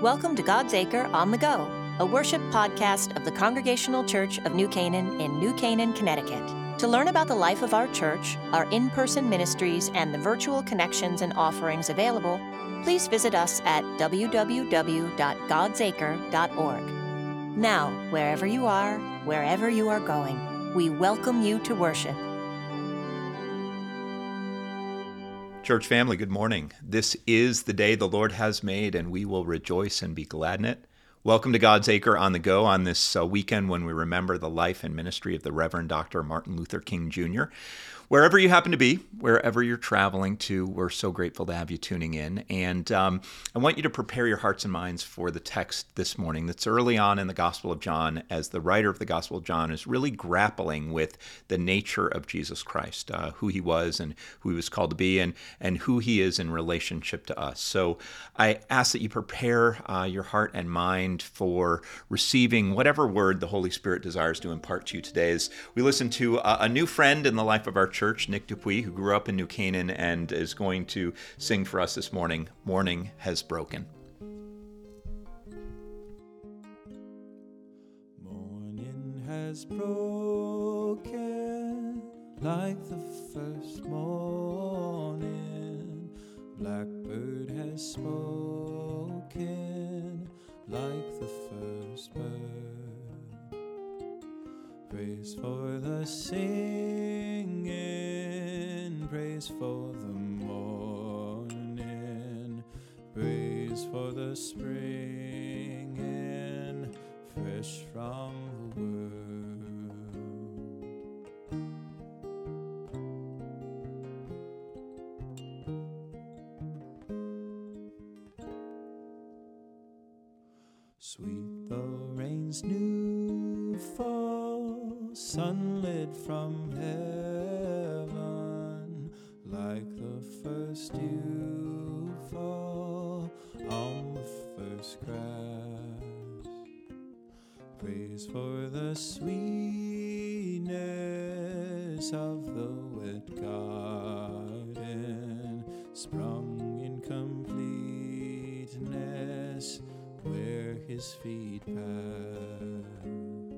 Welcome to God's Acre on the Go, a worship podcast of the Congregational Church of New Canaan in New Canaan, Connecticut. To learn about the life of our church, our in person ministries, and the virtual connections and offerings available, please visit us at www.godsacre.org. Now, wherever you are, wherever you are going, we welcome you to worship. Church family, good morning. This is the day the Lord has made, and we will rejoice and be glad in it. Welcome to God's Acre on the Go on this uh, weekend when we remember the life and ministry of the Reverend Dr. Martin Luther King Jr. Wherever you happen to be, wherever you're traveling to, we're so grateful to have you tuning in. And um, I want you to prepare your hearts and minds for the text this morning that's early on in the Gospel of John, as the writer of the Gospel of John is really grappling with the nature of Jesus Christ, uh, who he was and who he was called to be, and, and who he is in relationship to us. So I ask that you prepare uh, your heart and mind for receiving whatever word the Holy Spirit desires to impart to you today. As we listen to a, a new friend in the life of our church Nick Dupuis, who grew up in New Canaan and is going to sing for us this morning Morning Has Broken. Morning has broken like the first morning. Blackbird has spoken like the first bird. Praise for the singing, praise for the morning, praise for the springing, fresh from Sweet the rain's new fall sunlit from heaven, like the first dew fall on the first grass. Praise for the sweetness of the wet garden, sprung in completeness where his feet pass.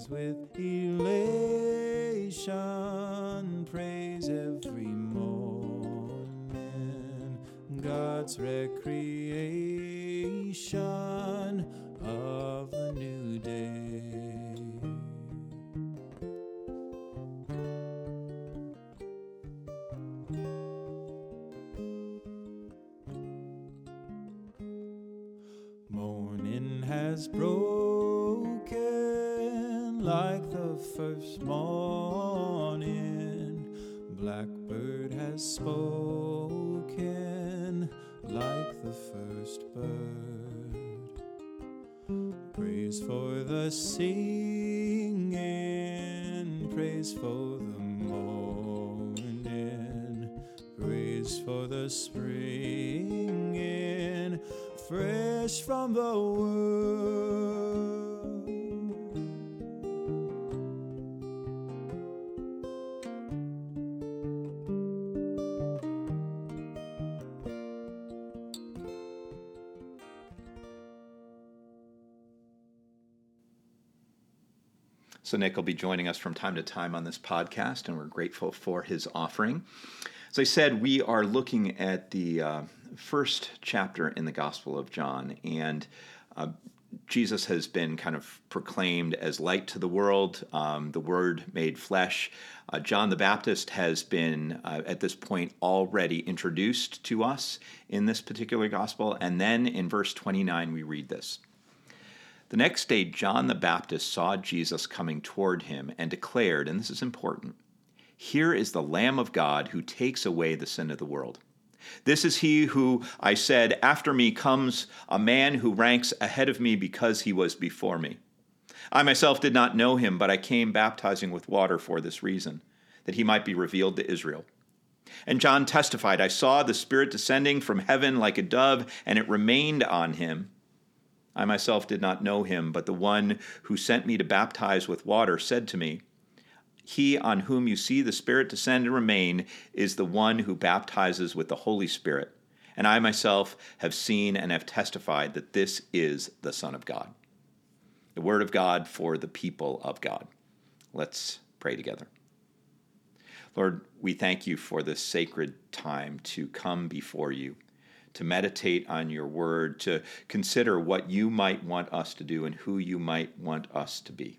Praise with elation, praise every morning, God's recreation spoken like the first bird. Praise for the singing, praise for the morning, praise for the springing, fresh from the world. So, Nick will be joining us from time to time on this podcast, and we're grateful for his offering. As I said, we are looking at the uh, first chapter in the Gospel of John, and uh, Jesus has been kind of proclaimed as light to the world, um, the Word made flesh. Uh, John the Baptist has been, uh, at this point, already introduced to us in this particular Gospel. And then in verse 29, we read this the next day, John the Baptist saw Jesus coming toward him and declared, and this is important Here is the Lamb of God who takes away the sin of the world. This is he who I said, After me comes a man who ranks ahead of me because he was before me. I myself did not know him, but I came baptizing with water for this reason, that he might be revealed to Israel. And John testified, I saw the Spirit descending from heaven like a dove, and it remained on him. I myself did not know him, but the one who sent me to baptize with water said to me, He on whom you see the Spirit descend and remain is the one who baptizes with the Holy Spirit. And I myself have seen and have testified that this is the Son of God. The Word of God for the people of God. Let's pray together. Lord, we thank you for this sacred time to come before you, to meditate on your word, to consider what you might want us to do and who you might want us to be.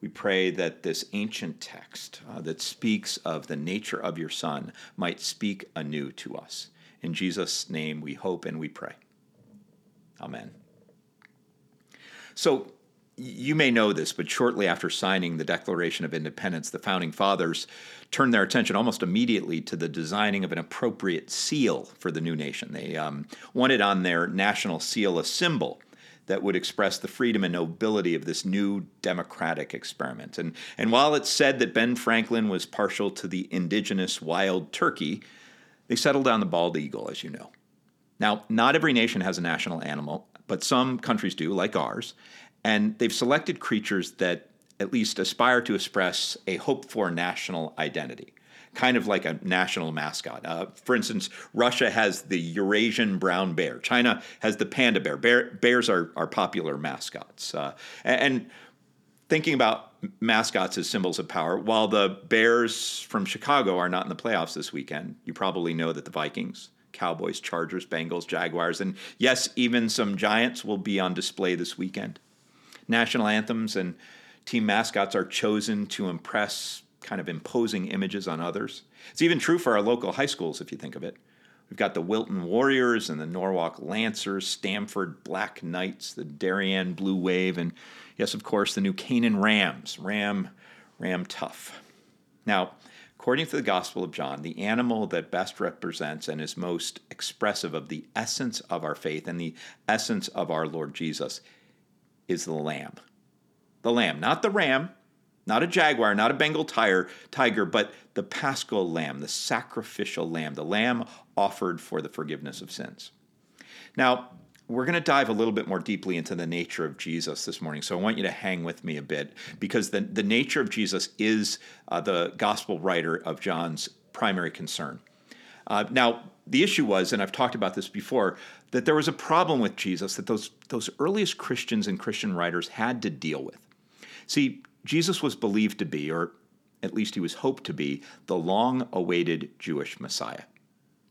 We pray that this ancient text uh, that speaks of the nature of your Son might speak anew to us. In Jesus' name we hope and we pray. Amen. So, you may know this, but shortly after signing the Declaration of Independence, the founding fathers turned their attention almost immediately to the designing of an appropriate seal for the new nation. They um, wanted on their national seal a symbol that would express the freedom and nobility of this new democratic experiment. And, and while it's said that Ben Franklin was partial to the indigenous wild turkey, they settled on the bald eagle, as you know. Now, not every nation has a national animal, but some countries do, like ours. And they've selected creatures that at least aspire to express a hope for national identity, kind of like a national mascot. Uh, for instance, Russia has the Eurasian brown bear, China has the panda bear. bear bears are, are popular mascots. Uh, and thinking about mascots as symbols of power, while the Bears from Chicago are not in the playoffs this weekend, you probably know that the Vikings, Cowboys, Chargers, Bengals, Jaguars, and yes, even some Giants will be on display this weekend. National anthems and team mascots are chosen to impress kind of imposing images on others. It's even true for our local high schools, if you think of it. We've got the Wilton Warriors and the Norwalk Lancers, Stamford Black Knights, the Darien Blue Wave, and yes, of course, the New Canaan Rams, Ram, Ram Tough. Now, according to the Gospel of John, the animal that best represents and is most expressive of the essence of our faith and the essence of our Lord Jesus is the lamb. The lamb, not the ram, not a jaguar, not a Bengal tire, tiger, but the paschal lamb, the sacrificial lamb, the lamb offered for the forgiveness of sins. Now, we're going to dive a little bit more deeply into the nature of Jesus this morning. So I want you to hang with me a bit because the, the nature of Jesus is uh, the gospel writer of John's primary concern. Uh, now, the issue was, and I've talked about this before, that there was a problem with Jesus that those, those earliest Christians and Christian writers had to deal with. See, Jesus was believed to be, or at least he was hoped to be, the long awaited Jewish Messiah.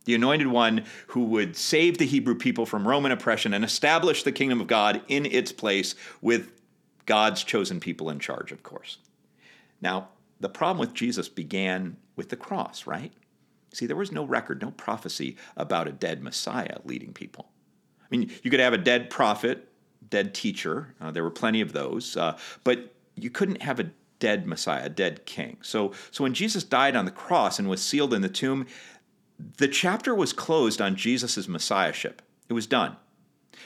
The anointed one who would save the Hebrew people from Roman oppression and establish the kingdom of God in its place with God's chosen people in charge, of course. Now, the problem with Jesus began with the cross, right? See, there was no record, no prophecy about a dead Messiah leading people. I mean, you could have a dead prophet, dead teacher. Uh, there were plenty of those, uh, but you couldn't have a dead Messiah, a dead king. So, so when Jesus died on the cross and was sealed in the tomb, the chapter was closed on Jesus' messiahship. It was done.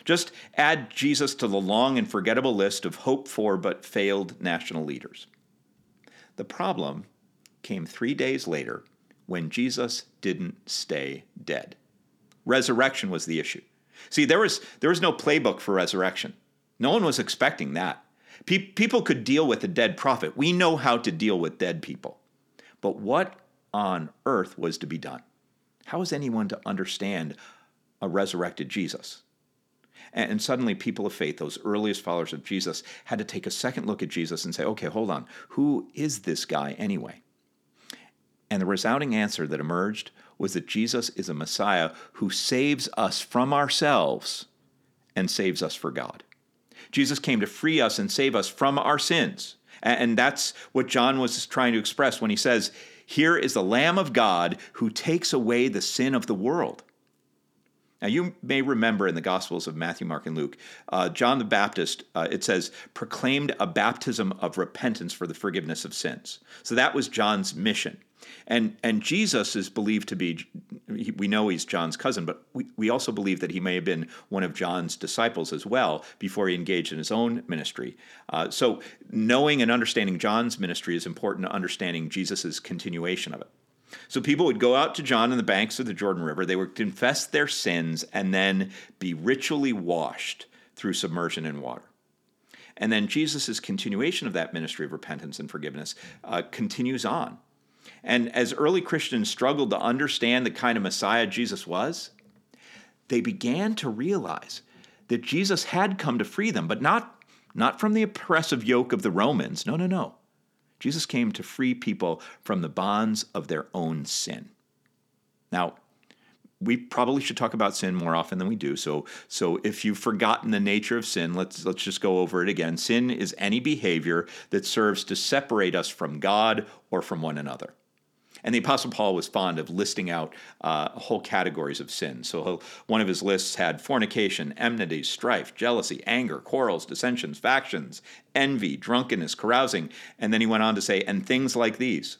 Just add Jesus to the long and forgettable list of hoped for but failed national leaders. The problem came three days later when Jesus didn't stay dead. Resurrection was the issue. See, there was, there was no playbook for resurrection. No one was expecting that. Pe- people could deal with a dead prophet. We know how to deal with dead people. But what on earth was to be done? How is anyone to understand a resurrected Jesus? And, and suddenly, people of faith, those earliest followers of Jesus, had to take a second look at Jesus and say, okay, hold on, who is this guy anyway? And the resounding answer that emerged was that Jesus is a Messiah who saves us from ourselves and saves us for God. Jesus came to free us and save us from our sins. And that's what John was trying to express when he says, Here is the Lamb of God who takes away the sin of the world. Now, you may remember in the Gospels of Matthew, Mark, and Luke, uh, John the Baptist, uh, it says, proclaimed a baptism of repentance for the forgiveness of sins. So that was John's mission. And, and Jesus is believed to be, we know he's John's cousin, but we, we also believe that he may have been one of John's disciples as well before he engaged in his own ministry. Uh, so knowing and understanding John's ministry is important to understanding Jesus' continuation of it. So people would go out to John on the banks of the Jordan River, they would confess their sins and then be ritually washed through submersion in water. And then Jesus' continuation of that ministry of repentance and forgiveness uh, continues on. And as early Christians struggled to understand the kind of Messiah Jesus was, they began to realize that Jesus had come to free them, but not, not from the oppressive yoke of the Romans. No, no, no. Jesus came to free people from the bonds of their own sin. Now, we probably should talk about sin more often than we do. So, so if you've forgotten the nature of sin, let's let's just go over it again. Sin is any behavior that serves to separate us from God or from one another. And the Apostle Paul was fond of listing out uh, whole categories of sin. So one of his lists had fornication, enmity, strife, jealousy, anger, quarrels, dissensions, factions, envy, drunkenness, carousing. And then he went on to say, and things like these.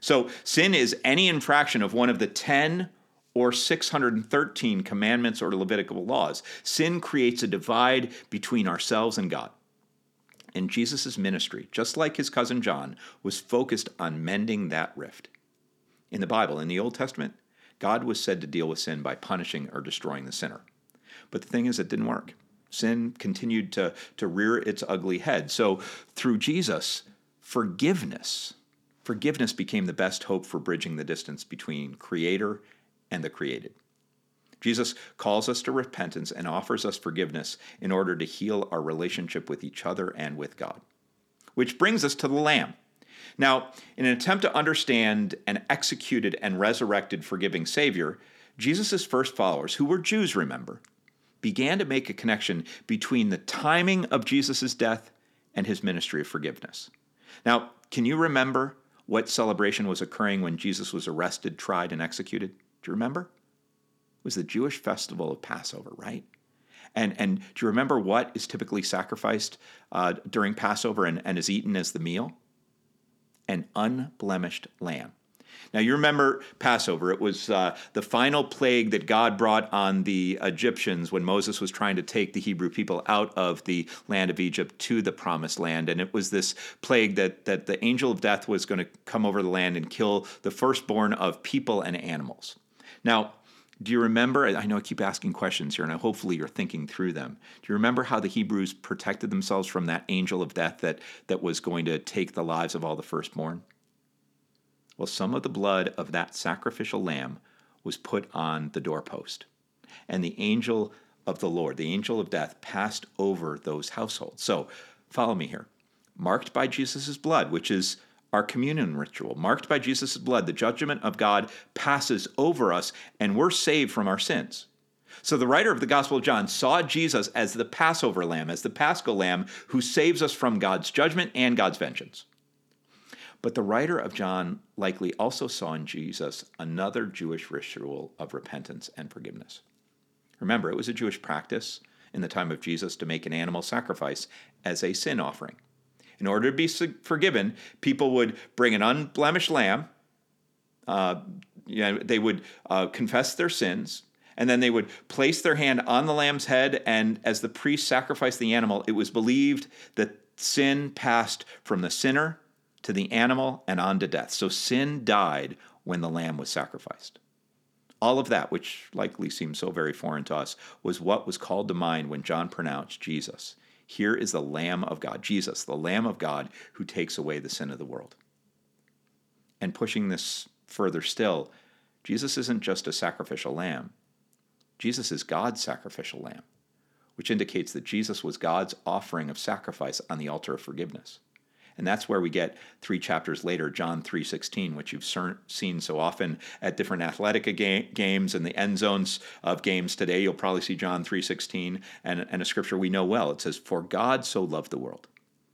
So sin is any infraction of one of the 10 or 613 commandments or Levitical laws. Sin creates a divide between ourselves and God. And Jesus' ministry, just like his cousin John, was focused on mending that rift. In the Bible, in the Old Testament, God was said to deal with sin by punishing or destroying the sinner. But the thing is, it didn't work. Sin continued to, to rear its ugly head. So through Jesus, forgiveness, forgiveness became the best hope for bridging the distance between Creator and the created. Jesus calls us to repentance and offers us forgiveness in order to heal our relationship with each other and with God. Which brings us to the Lamb. Now, in an attempt to understand an executed and resurrected forgiving Savior, Jesus' first followers, who were Jews, remember, began to make a connection between the timing of Jesus' death and his ministry of forgiveness. Now, can you remember what celebration was occurring when Jesus was arrested, tried, and executed? Do you remember? Was the Jewish festival of Passover, right? And, and do you remember what is typically sacrificed uh, during Passover and, and is eaten as the meal? an unblemished lamb. Now, you remember Passover. It was uh, the final plague that God brought on the Egyptians when Moses was trying to take the Hebrew people out of the land of Egypt to the promised land. And it was this plague that, that the angel of death was going to come over the land and kill the firstborn of people and animals. Now, do you remember? I know I keep asking questions here, and hopefully you're thinking through them. Do you remember how the Hebrews protected themselves from that angel of death that, that was going to take the lives of all the firstborn? Well, some of the blood of that sacrificial lamb was put on the doorpost, and the angel of the Lord, the angel of death, passed over those households. So, follow me here. Marked by Jesus' blood, which is our communion ritual, marked by Jesus' blood, the judgment of God passes over us and we're saved from our sins. So the writer of the Gospel of John saw Jesus as the Passover lamb, as the paschal lamb who saves us from God's judgment and God's vengeance. But the writer of John likely also saw in Jesus another Jewish ritual of repentance and forgiveness. Remember, it was a Jewish practice in the time of Jesus to make an animal sacrifice as a sin offering. In order to be forgiven, people would bring an unblemished lamb. Uh, you know, they would uh, confess their sins, and then they would place their hand on the lamb's head. And as the priest sacrificed the animal, it was believed that sin passed from the sinner to the animal and on to death. So sin died when the lamb was sacrificed. All of that, which likely seems so very foreign to us, was what was called to mind when John pronounced Jesus. Here is the Lamb of God, Jesus, the Lamb of God who takes away the sin of the world. And pushing this further still, Jesus isn't just a sacrificial lamb. Jesus is God's sacrificial lamb, which indicates that Jesus was God's offering of sacrifice on the altar of forgiveness. And that's where we get three chapters later, John 3.16, which you've seen so often at different athletic games and the end zones of games today. You'll probably see John 3.16 and, and a scripture we know well. It says, For God so loved the world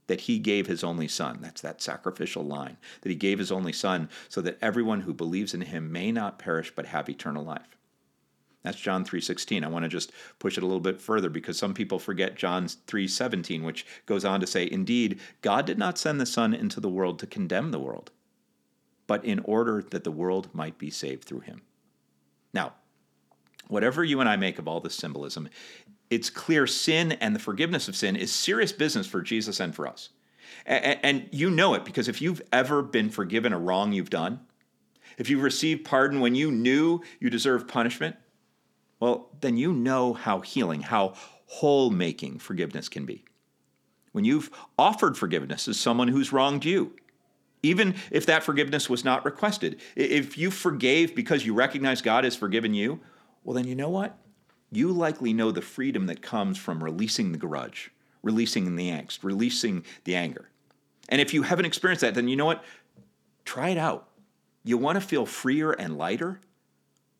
that he gave his only son. That's that sacrificial line. That he gave his only son so that everyone who believes in him may not perish but have eternal life. That's John 3:16. I want to just push it a little bit further because some people forget John 3:17 which goes on to say, "Indeed, God did not send the Son into the world to condemn the world, but in order that the world might be saved through him." Now, whatever you and I make of all this symbolism, it's clear sin and the forgiveness of sin is serious business for Jesus and for us. And, you know it because if you've ever been forgiven a wrong you've done, if you've received pardon when you knew you deserved punishment, well, then you know how healing, how whole making forgiveness can be. When you've offered forgiveness to someone who's wronged you, even if that forgiveness was not requested, if you forgave because you recognize God has forgiven you, well, then you know what? You likely know the freedom that comes from releasing the grudge, releasing the angst, releasing the anger. And if you haven't experienced that, then you know what? Try it out. You want to feel freer and lighter?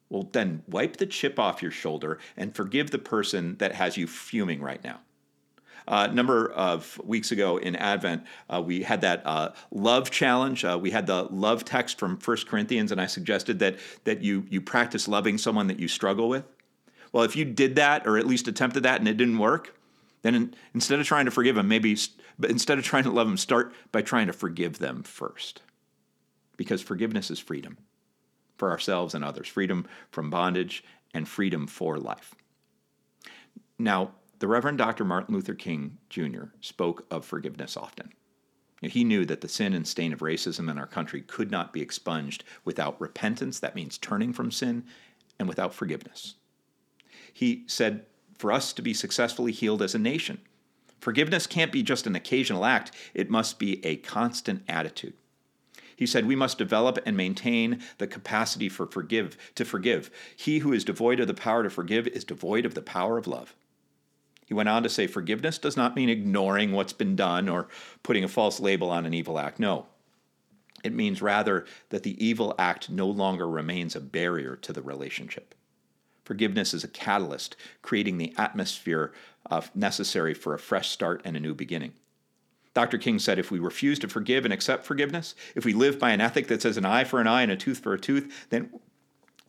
Well, then wipe the chip off your shoulder and forgive the person that has you fuming right now. A uh, number of weeks ago in Advent, uh, we had that uh, love challenge. Uh, we had the love text from 1 Corinthians, and I suggested that, that you, you practice loving someone that you struggle with. Well, if you did that, or at least attempted that, and it didn't work, then in, instead of trying to forgive them, maybe but instead of trying to love them, start by trying to forgive them first. Because forgiveness is freedom for ourselves and others freedom from bondage and freedom for life. Now, the Reverend Dr. Martin Luther King Jr. spoke of forgiveness often. He knew that the sin and stain of racism in our country could not be expunged without repentance, that means turning from sin, and without forgiveness. He said, for us to be successfully healed as a nation, forgiveness can't be just an occasional act, it must be a constant attitude. He said, We must develop and maintain the capacity for forgive, to forgive. He who is devoid of the power to forgive is devoid of the power of love. He went on to say, Forgiveness does not mean ignoring what's been done or putting a false label on an evil act. No. It means rather that the evil act no longer remains a barrier to the relationship. Forgiveness is a catalyst, creating the atmosphere uh, necessary for a fresh start and a new beginning. Dr. King said if we refuse to forgive and accept forgiveness, if we live by an ethic that says an eye for an eye and a tooth for a tooth, then,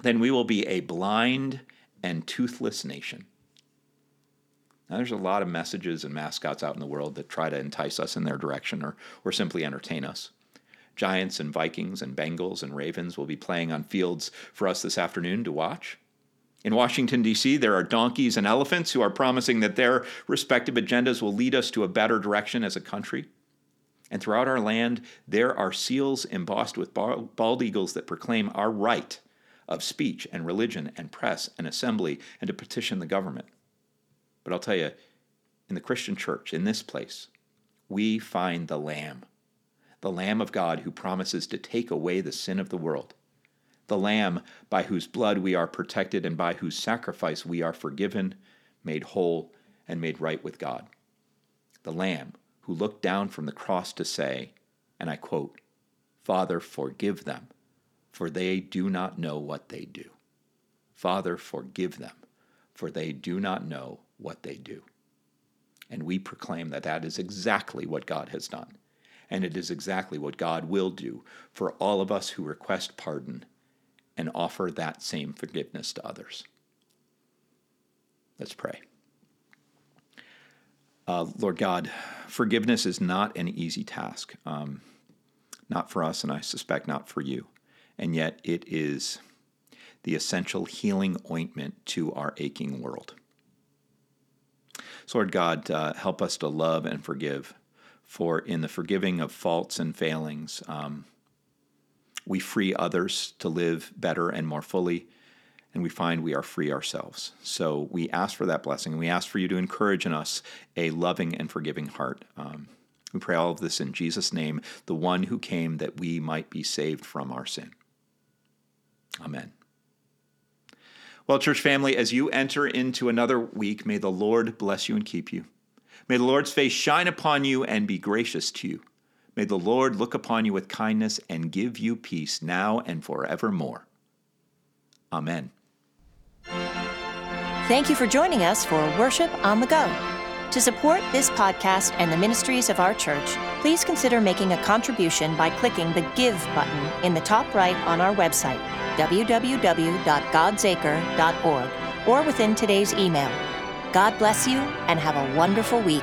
then we will be a blind and toothless nation. Now, there's a lot of messages and mascots out in the world that try to entice us in their direction or, or simply entertain us. Giants and Vikings and Bengals and Ravens will be playing on fields for us this afternoon to watch. In Washington, D.C., there are donkeys and elephants who are promising that their respective agendas will lead us to a better direction as a country. And throughout our land, there are seals embossed with bald eagles that proclaim our right of speech and religion and press and assembly and to petition the government. But I'll tell you, in the Christian church, in this place, we find the Lamb, the Lamb of God who promises to take away the sin of the world the Lamb by whose blood we are protected and by whose sacrifice we are forgiven, made whole, and made right with God. The Lamb who looked down from the cross to say, and I quote, Father, forgive them, for they do not know what they do. Father, forgive them, for they do not know what they do. And we proclaim that that is exactly what God has done. And it is exactly what God will do for all of us who request pardon and offer that same forgiveness to others. Let's pray. Uh, Lord God, forgiveness is not an easy task, um, not for us, and I suspect not for you. And yet it is the essential healing ointment to our aching world. So, Lord God, uh, help us to love and forgive, for in the forgiving of faults and failings, um, we free others to live better and more fully, and we find we are free ourselves. So we ask for that blessing, and we ask for you to encourage in us a loving and forgiving heart. Um, we pray all of this in Jesus' name, the one who came that we might be saved from our sin. Amen. Well, church family, as you enter into another week, may the Lord bless you and keep you. May the Lord's face shine upon you and be gracious to you. May the Lord look upon you with kindness and give you peace now and forevermore. Amen. Thank you for joining us for Worship on the Go. To support this podcast and the ministries of our church, please consider making a contribution by clicking the Give button in the top right on our website www.godsacre.org or within today's email. God bless you and have a wonderful week.